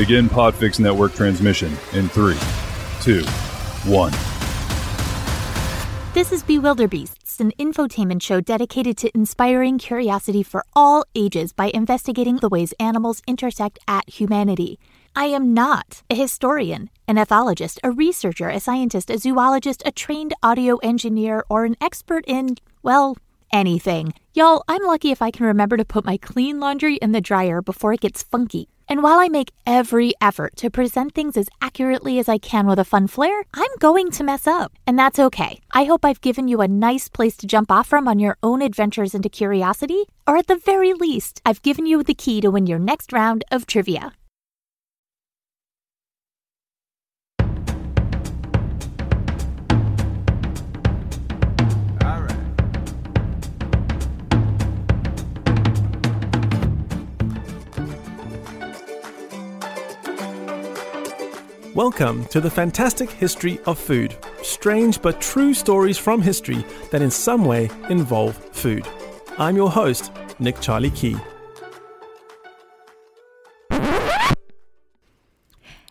Begin Podfix Network transmission in three, two, one. This is Bewilderbeasts, an infotainment show dedicated to inspiring curiosity for all ages by investigating the ways animals intersect at humanity. I am not a historian, an ethologist, a researcher, a scientist, a zoologist, a trained audio engineer, or an expert in, well, anything. Y'all, I'm lucky if I can remember to put my clean laundry in the dryer before it gets funky. And while I make every effort to present things as accurately as I can with a fun flair, I'm going to mess up. And that's okay. I hope I've given you a nice place to jump off from on your own adventures into curiosity, or at the very least, I've given you the key to win your next round of trivia. Welcome to the fantastic history of food. Strange but true stories from history that in some way involve food. I'm your host, Nick Charlie Key.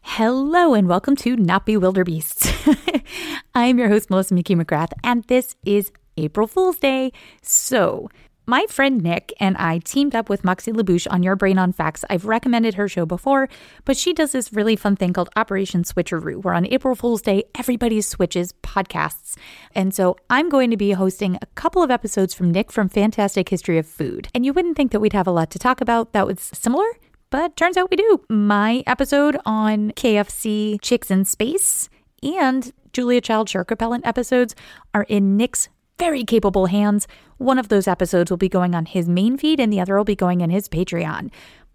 Hello and welcome to Not Bewilderbeasts. I'm your host, Melissa McKee McGrath, and this is April Fool's Day. So, my friend Nick and I teamed up with Moxie LaBouche on Your Brain on Facts. I've recommended her show before, but she does this really fun thing called Operation Switcheroo, where on April Fool's Day, everybody switches podcasts. And so I'm going to be hosting a couple of episodes from Nick from Fantastic History of Food. And you wouldn't think that we'd have a lot to talk about that was similar, but turns out we do. My episode on KFC Chicks in Space and Julia Child shark repellent episodes are in Nick's very capable hands. One of those episodes will be going on his main feed, and the other will be going in his Patreon.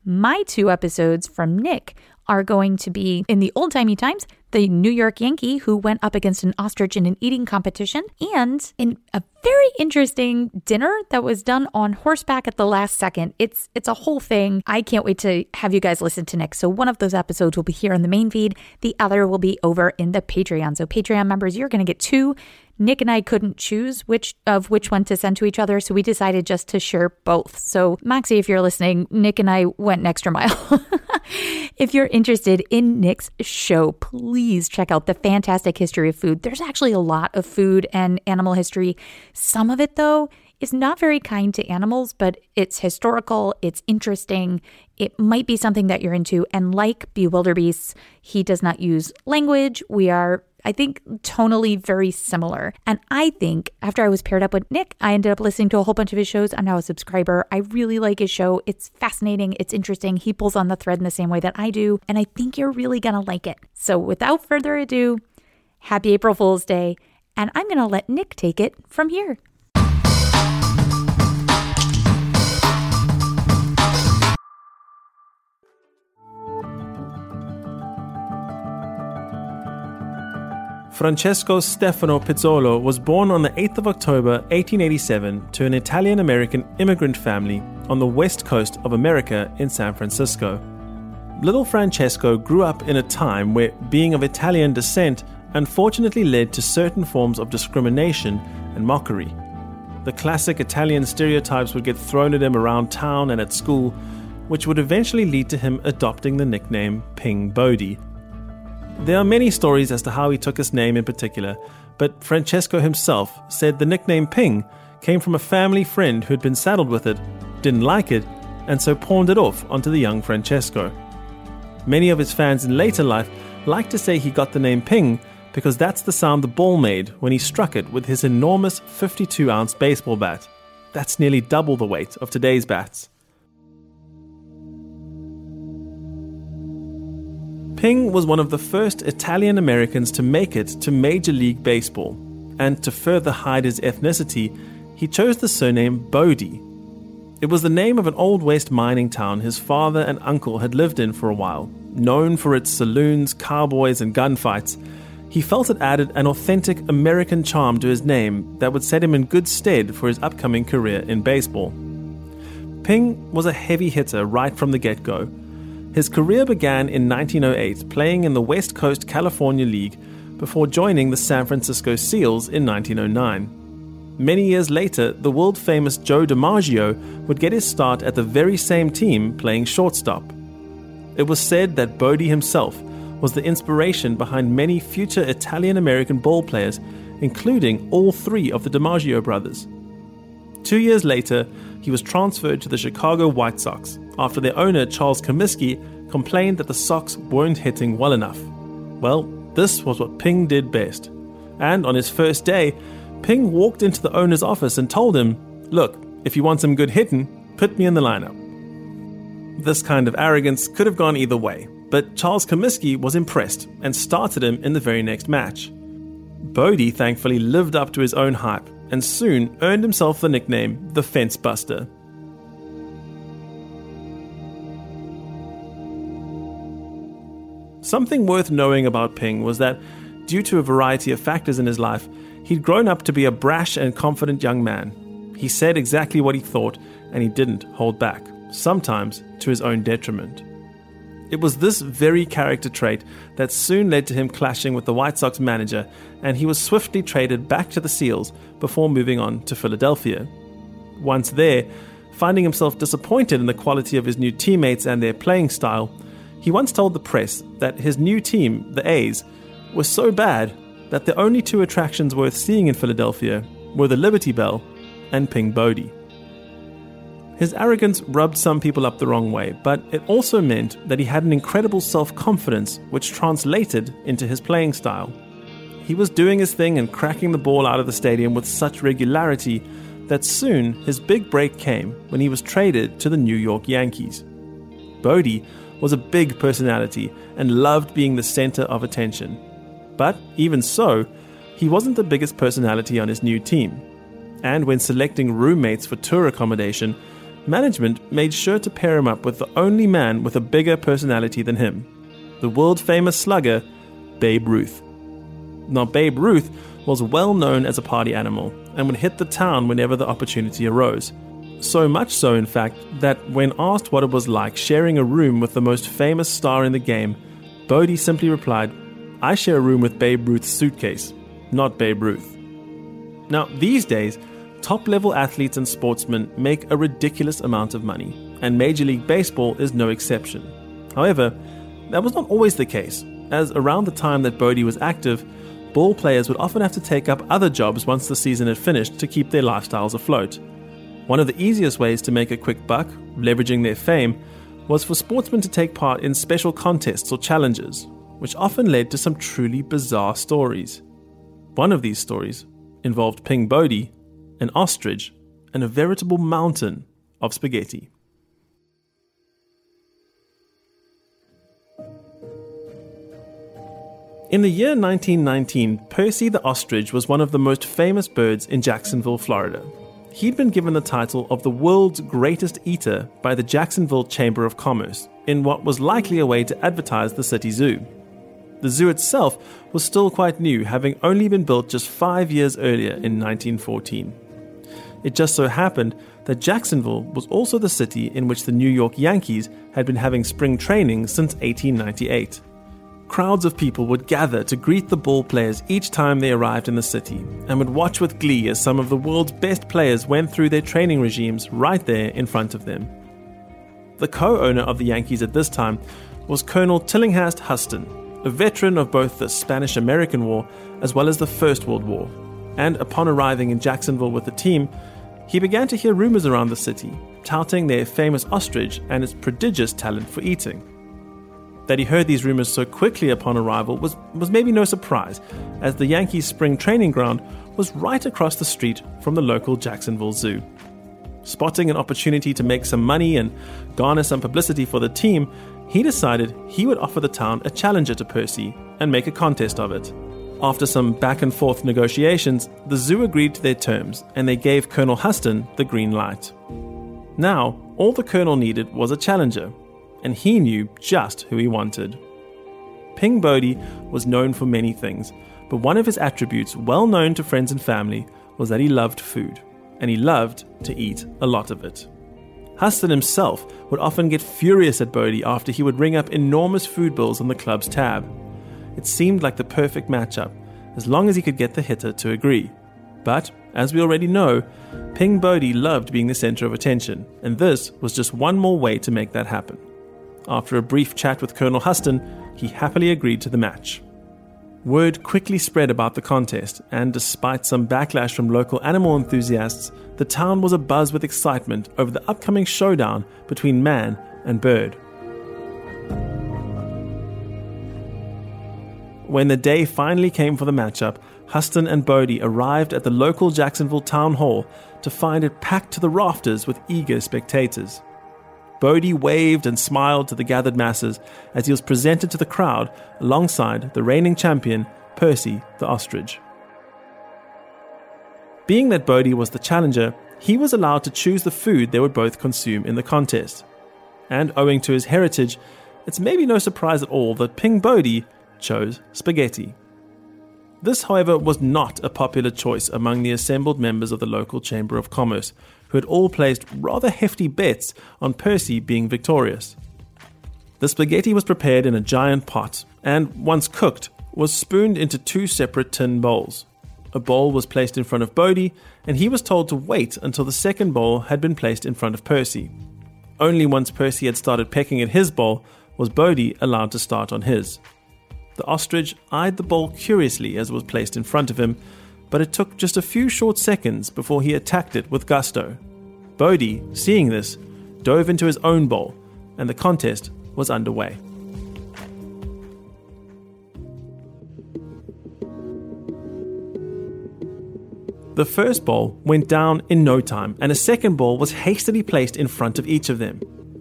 My two episodes from Nick are going to be in the old timey times, the New York Yankee who went up against an ostrich in an eating competition, and in a very interesting dinner that was done on horseback at the last second. It's it's a whole thing. I can't wait to have you guys listen to Nick. So one of those episodes will be here on the main feed, the other will be over in the Patreon. So Patreon members, you're going to get two Nick and I couldn't choose which of which one to send to each other, so we decided just to share both. So, Moxie, if you're listening, Nick and I went an extra mile. if you're interested in Nick's show, please check out the fantastic history of food. There's actually a lot of food and animal history. Some of it, though, is not very kind to animals, but it's historical, it's interesting, it might be something that you're into. And like Bewilderbeasts, he does not use language. We are I think tonally very similar. And I think after I was paired up with Nick, I ended up listening to a whole bunch of his shows. I'm now a subscriber. I really like his show. It's fascinating, it's interesting. He pulls on the thread in the same way that I do. And I think you're really to like it. So without further ado, happy April Fool's Day. And I'm going to let Nick take it from here. Francesco Stefano Pizzolo was born on the 8th of October 1887 to an Italian American immigrant family on the west coast of America in San Francisco. Little Francesco grew up in a time where being of Italian descent unfortunately led to certain forms of discrimination and mockery. The classic Italian stereotypes would get thrown at him around town and at school, which would eventually lead to him adopting the nickname Ping Bodie there are many stories as to how he took his name in particular, but Francesco himself said the nickname Ping came from a family friend who had been saddled with it, didn't like it, and so pawned it off onto the young Francesco. Many of his fans in later life like to say he got the name Ping because that's the sound the ball made when he struck it with his enormous 52 ounce baseball bat. That's nearly double the weight of today's bats. Ping was one of the first Italian Americans to make it to Major League Baseball, and to further hide his ethnicity, he chose the surname Bodie. It was the name of an Old West mining town his father and uncle had lived in for a while. Known for its saloons, cowboys, and gunfights, he felt it added an authentic American charm to his name that would set him in good stead for his upcoming career in baseball. Ping was a heavy hitter right from the get go his career began in 1908 playing in the West Coast California League before joining the San Francisco Seals in 1909. Many years later, the world famous Joe DiMaggio would get his start at the very same team playing shortstop. It was said that Bodie himself was the inspiration behind many future Italian American ball players, including all three of the DiMaggio brothers. Two years later, he was transferred to the Chicago White Sox after their owner, Charles Comiskey, complained that the Sox weren't hitting well enough. Well, this was what Ping did best. And on his first day, Ping walked into the owner's office and told him, Look, if you want some good hitting, put me in the lineup. This kind of arrogance could have gone either way, but Charles Comiskey was impressed and started him in the very next match. Bodie thankfully lived up to his own hype and soon earned himself the nickname the Fence Buster. Something worth knowing about Ping was that, due to a variety of factors in his life, he'd grown up to be a brash and confident young man. He said exactly what he thought, and he didn't hold back, sometimes to his own detriment. It was this very character trait that soon led to him clashing with the White Sox manager, and he was swiftly traded back to the Seals before moving on to Philadelphia. Once there, finding himself disappointed in the quality of his new teammates and their playing style, he once told the press that his new team, the A's, was so bad that the only two attractions worth seeing in Philadelphia were the Liberty Bell and Ping Bodie. His arrogance rubbed some people up the wrong way, but it also meant that he had an incredible self confidence which translated into his playing style. He was doing his thing and cracking the ball out of the stadium with such regularity that soon his big break came when he was traded to the New York Yankees. Bodie was a big personality and loved being the center of attention. But even so, he wasn't the biggest personality on his new team. And when selecting roommates for tour accommodation, management made sure to pair him up with the only man with a bigger personality than him the world famous slugger, Babe Ruth. Now, Babe Ruth was well known as a party animal and would hit the town whenever the opportunity arose. So much so, in fact, that when asked what it was like sharing a room with the most famous star in the game, Bodie simply replied, I share a room with Babe Ruth's suitcase, not Babe Ruth. Now, these days, top level athletes and sportsmen make a ridiculous amount of money, and Major League Baseball is no exception. However, that was not always the case, as around the time that Bodie was active, ball players would often have to take up other jobs once the season had finished to keep their lifestyles afloat. One of the easiest ways to make a quick buck, leveraging their fame, was for sportsmen to take part in special contests or challenges, which often led to some truly bizarre stories. One of these stories involved Ping Bodie, an ostrich, and a veritable mountain of spaghetti. In the year 1919, Percy the ostrich was one of the most famous birds in Jacksonville, Florida, he'd been given the title of the world's greatest eater by the Jacksonville Chamber of Commerce, in what was likely a way to advertise the city zoo. The zoo itself was still quite new, having only been built just five years earlier in 1914. It just so happened that Jacksonville was also the city in which the New York Yankees had been having spring training since 1898 crowds of people would gather to greet the ball players each time they arrived in the city and would watch with glee as some of the world's best players went through their training regimes right there in front of them. The co owner of the Yankees at this time was Colonel Tillinghast Huston, a veteran of both the Spanish American War as well as the First World War. And upon arriving in Jacksonville with the team, he began to hear rumors around the city, touting their famous ostrich and its prodigious talent for eating. That he heard these rumors so quickly upon arrival was, was maybe no surprise, as the Yankees' spring training ground was right across the street from the local Jacksonville Zoo. Spotting an opportunity to make some money and garner some publicity for the team, he decided he would offer the town a challenger to Percy and make a contest of it. After some back and forth negotiations, the zoo agreed to their terms and they gave Colonel Huston the green light. Now, all the colonel needed was a challenger, and he knew just who he wanted. Ping Bodie was known for many things, but one of his attributes, well known to friends and family, was that he loved food, and he loved to eat a lot of it. Huston himself would often get furious at Bodie after he would ring up enormous food bills on the club's tab. It seemed like the perfect matchup, as long as he could get the hitter to agree. But, as we already know, Ping Bodie loved being the center of attention, and this was just one more way to make that happen. after a brief chat with Colonel Huston, he happily agreed to the match. Word quickly spread about the contest, and despite some backlash from local animal enthusiasts, the town was abuzz with excitement over the upcoming showdown between man and bird. When the day finally came for the matchup, Huston and Bodie arrived at the local Jacksonville town hall to find it packed to the rafters with eager spectators. Bodie waved and smiled to the gathered masses as he was presented to the crowd alongside the reigning champion, Percy the ostrich. Being that Bodie was the challenger, he was allowed to choose the food they would both consume in the contest. And owing to his heritage, it's maybe no surprise at all that Ping Bodie chose spaghetti. This, however, was not a popular choice among the assembled members of the local Chamber of Commerce, who had all placed rather hefty bets on Percy being victorious. The spaghetti was prepared in a giant pot and, once cooked, was spooned into two separate tin bowls. A bowl was placed in front of Bodie, and he was told to wait until the second bowl had been placed in front of Percy. Only once Percy had started pecking at his bowl was Bodie allowed to start on his. The ostrich eyed the bowl curiously as it was placed in front of him but it took just a few short seconds before he attacked it with gusto. Bodie, seeing this, dove into his own bowl, and the contest was underway. The first bowl went down in no time, and a second ball was hastily placed in front of each of them.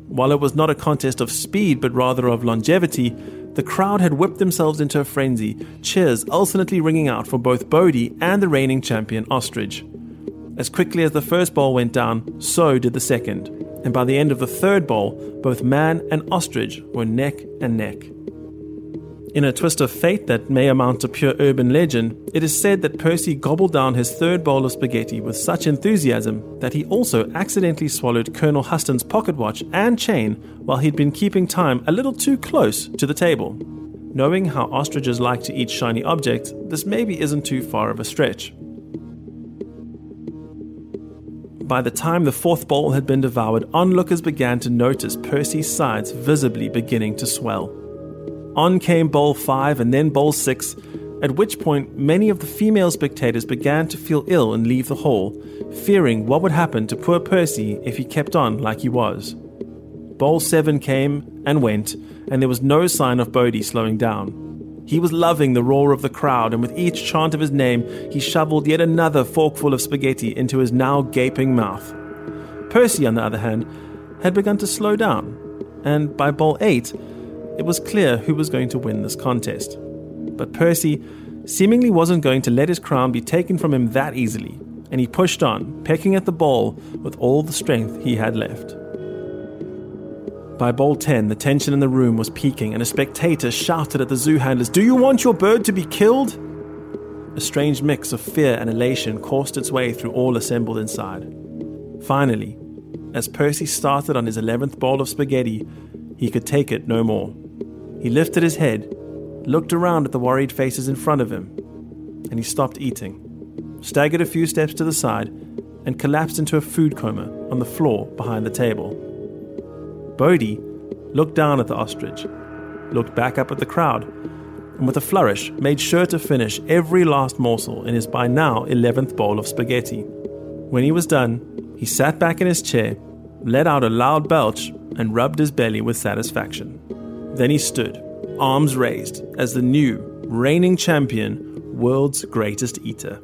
While it was not a contest of speed but rather of longevity, the crowd had whipped themselves into a frenzy, cheers alternately ringing out for both Bodie and the reigning champion Ostrich. As quickly as the first bowl went down, so did the second, and by the end of the third bowl, both man and ostrich were neck and neck. In a twist of fate that may amount to pure urban legend, it is said that Percy gobbled down his third bowl of spaghetti with such enthusiasm that he also accidentally swallowed Colonel Huston's pocket watch and chain while he'd been keeping time a little too close to the table. Knowing how ostriches like to eat shiny objects, this maybe isn't too far of a stretch. By the time the fourth bowl had been devoured, onlookers began to notice Percy's sides visibly beginning to swell. On came Bowl 5 and then Bowl 6, at which point many of the female spectators began to feel ill and leave the hall, fearing what would happen to poor Percy if he kept on like he was. Bowl 7 came and went, and there was no sign of Bodie slowing down. He was loving the roar of the crowd, and with each chant of his name, he shoveled yet another forkful of spaghetti into his now gaping mouth. Percy, on the other hand, had begun to slow down, and by Bowl 8, it was clear who was going to win this contest. But Percy seemingly wasn't going to let his crown be taken from him that easily, and he pushed on, pecking at the ball with all the strength he had left. By bowl 10, the tension in the room was peaking, and a spectator shouted at the zoo handlers, Do you want your bird to be killed? A strange mix of fear and elation coursed its way through all assembled inside. Finally, as Percy started on his 11th bowl of spaghetti, he could take it no more. He lifted his head, looked around at the worried faces in front of him, and he stopped eating, staggered a few steps to the side, and collapsed into a food coma on the floor behind the table. Bodie looked down at the ostrich, looked back up at the crowd, and with a flourish made sure to finish every last morsel in his by now 11th bowl of spaghetti. When he was done, he sat back in his chair, let out a loud belch, and rubbed his belly with satisfaction. Then he stood, arms raised, as the new, reigning champion, world's greatest eater.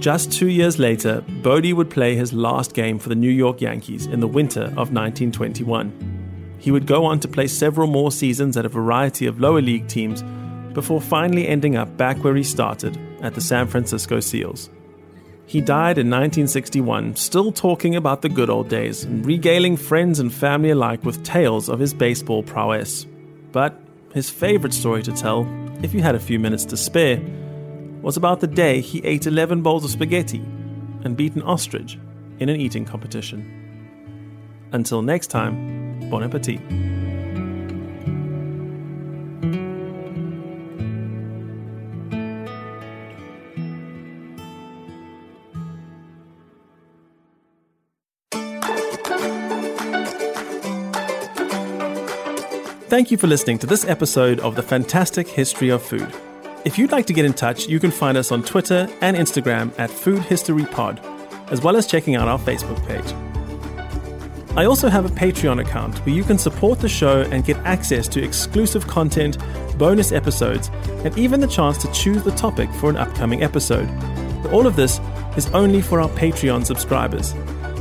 Just two years later, Bodie would play his last game for the New York Yankees in the winter of 1921. He would go on to play several more seasons at a variety of lower league teams before finally ending up back where he started at the San Francisco Seals. He died in 1961, still talking about the good old days and regaling friends and family alike with tales of his baseball prowess. But his favorite story to tell, if you had a few minutes to spare, was about the day he ate 11 bowls of spaghetti and beat an ostrich in an eating competition. Until next time, bon appetit. Thank you for listening to this episode of The Fantastic History of Food. If you'd like to get in touch, you can find us on Twitter and Instagram at Food History Pod, as well as checking out our Facebook page. I also have a Patreon account where you can support the show and get access to exclusive content, bonus episodes, and even the chance to choose the topic for an upcoming episode. All of this is only for our Patreon subscribers.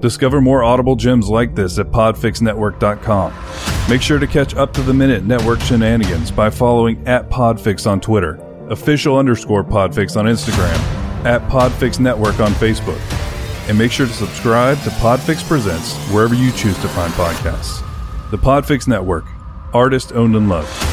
Discover more audible gems like this at podfixnetwork.com. Make sure to catch up to the minute network shenanigans by following at Podfix on Twitter, official underscore Podfix on Instagram, at Podfix Network on Facebook. And make sure to subscribe to Podfix Presents wherever you choose to find podcasts. The Podfix Network, artist owned and loved.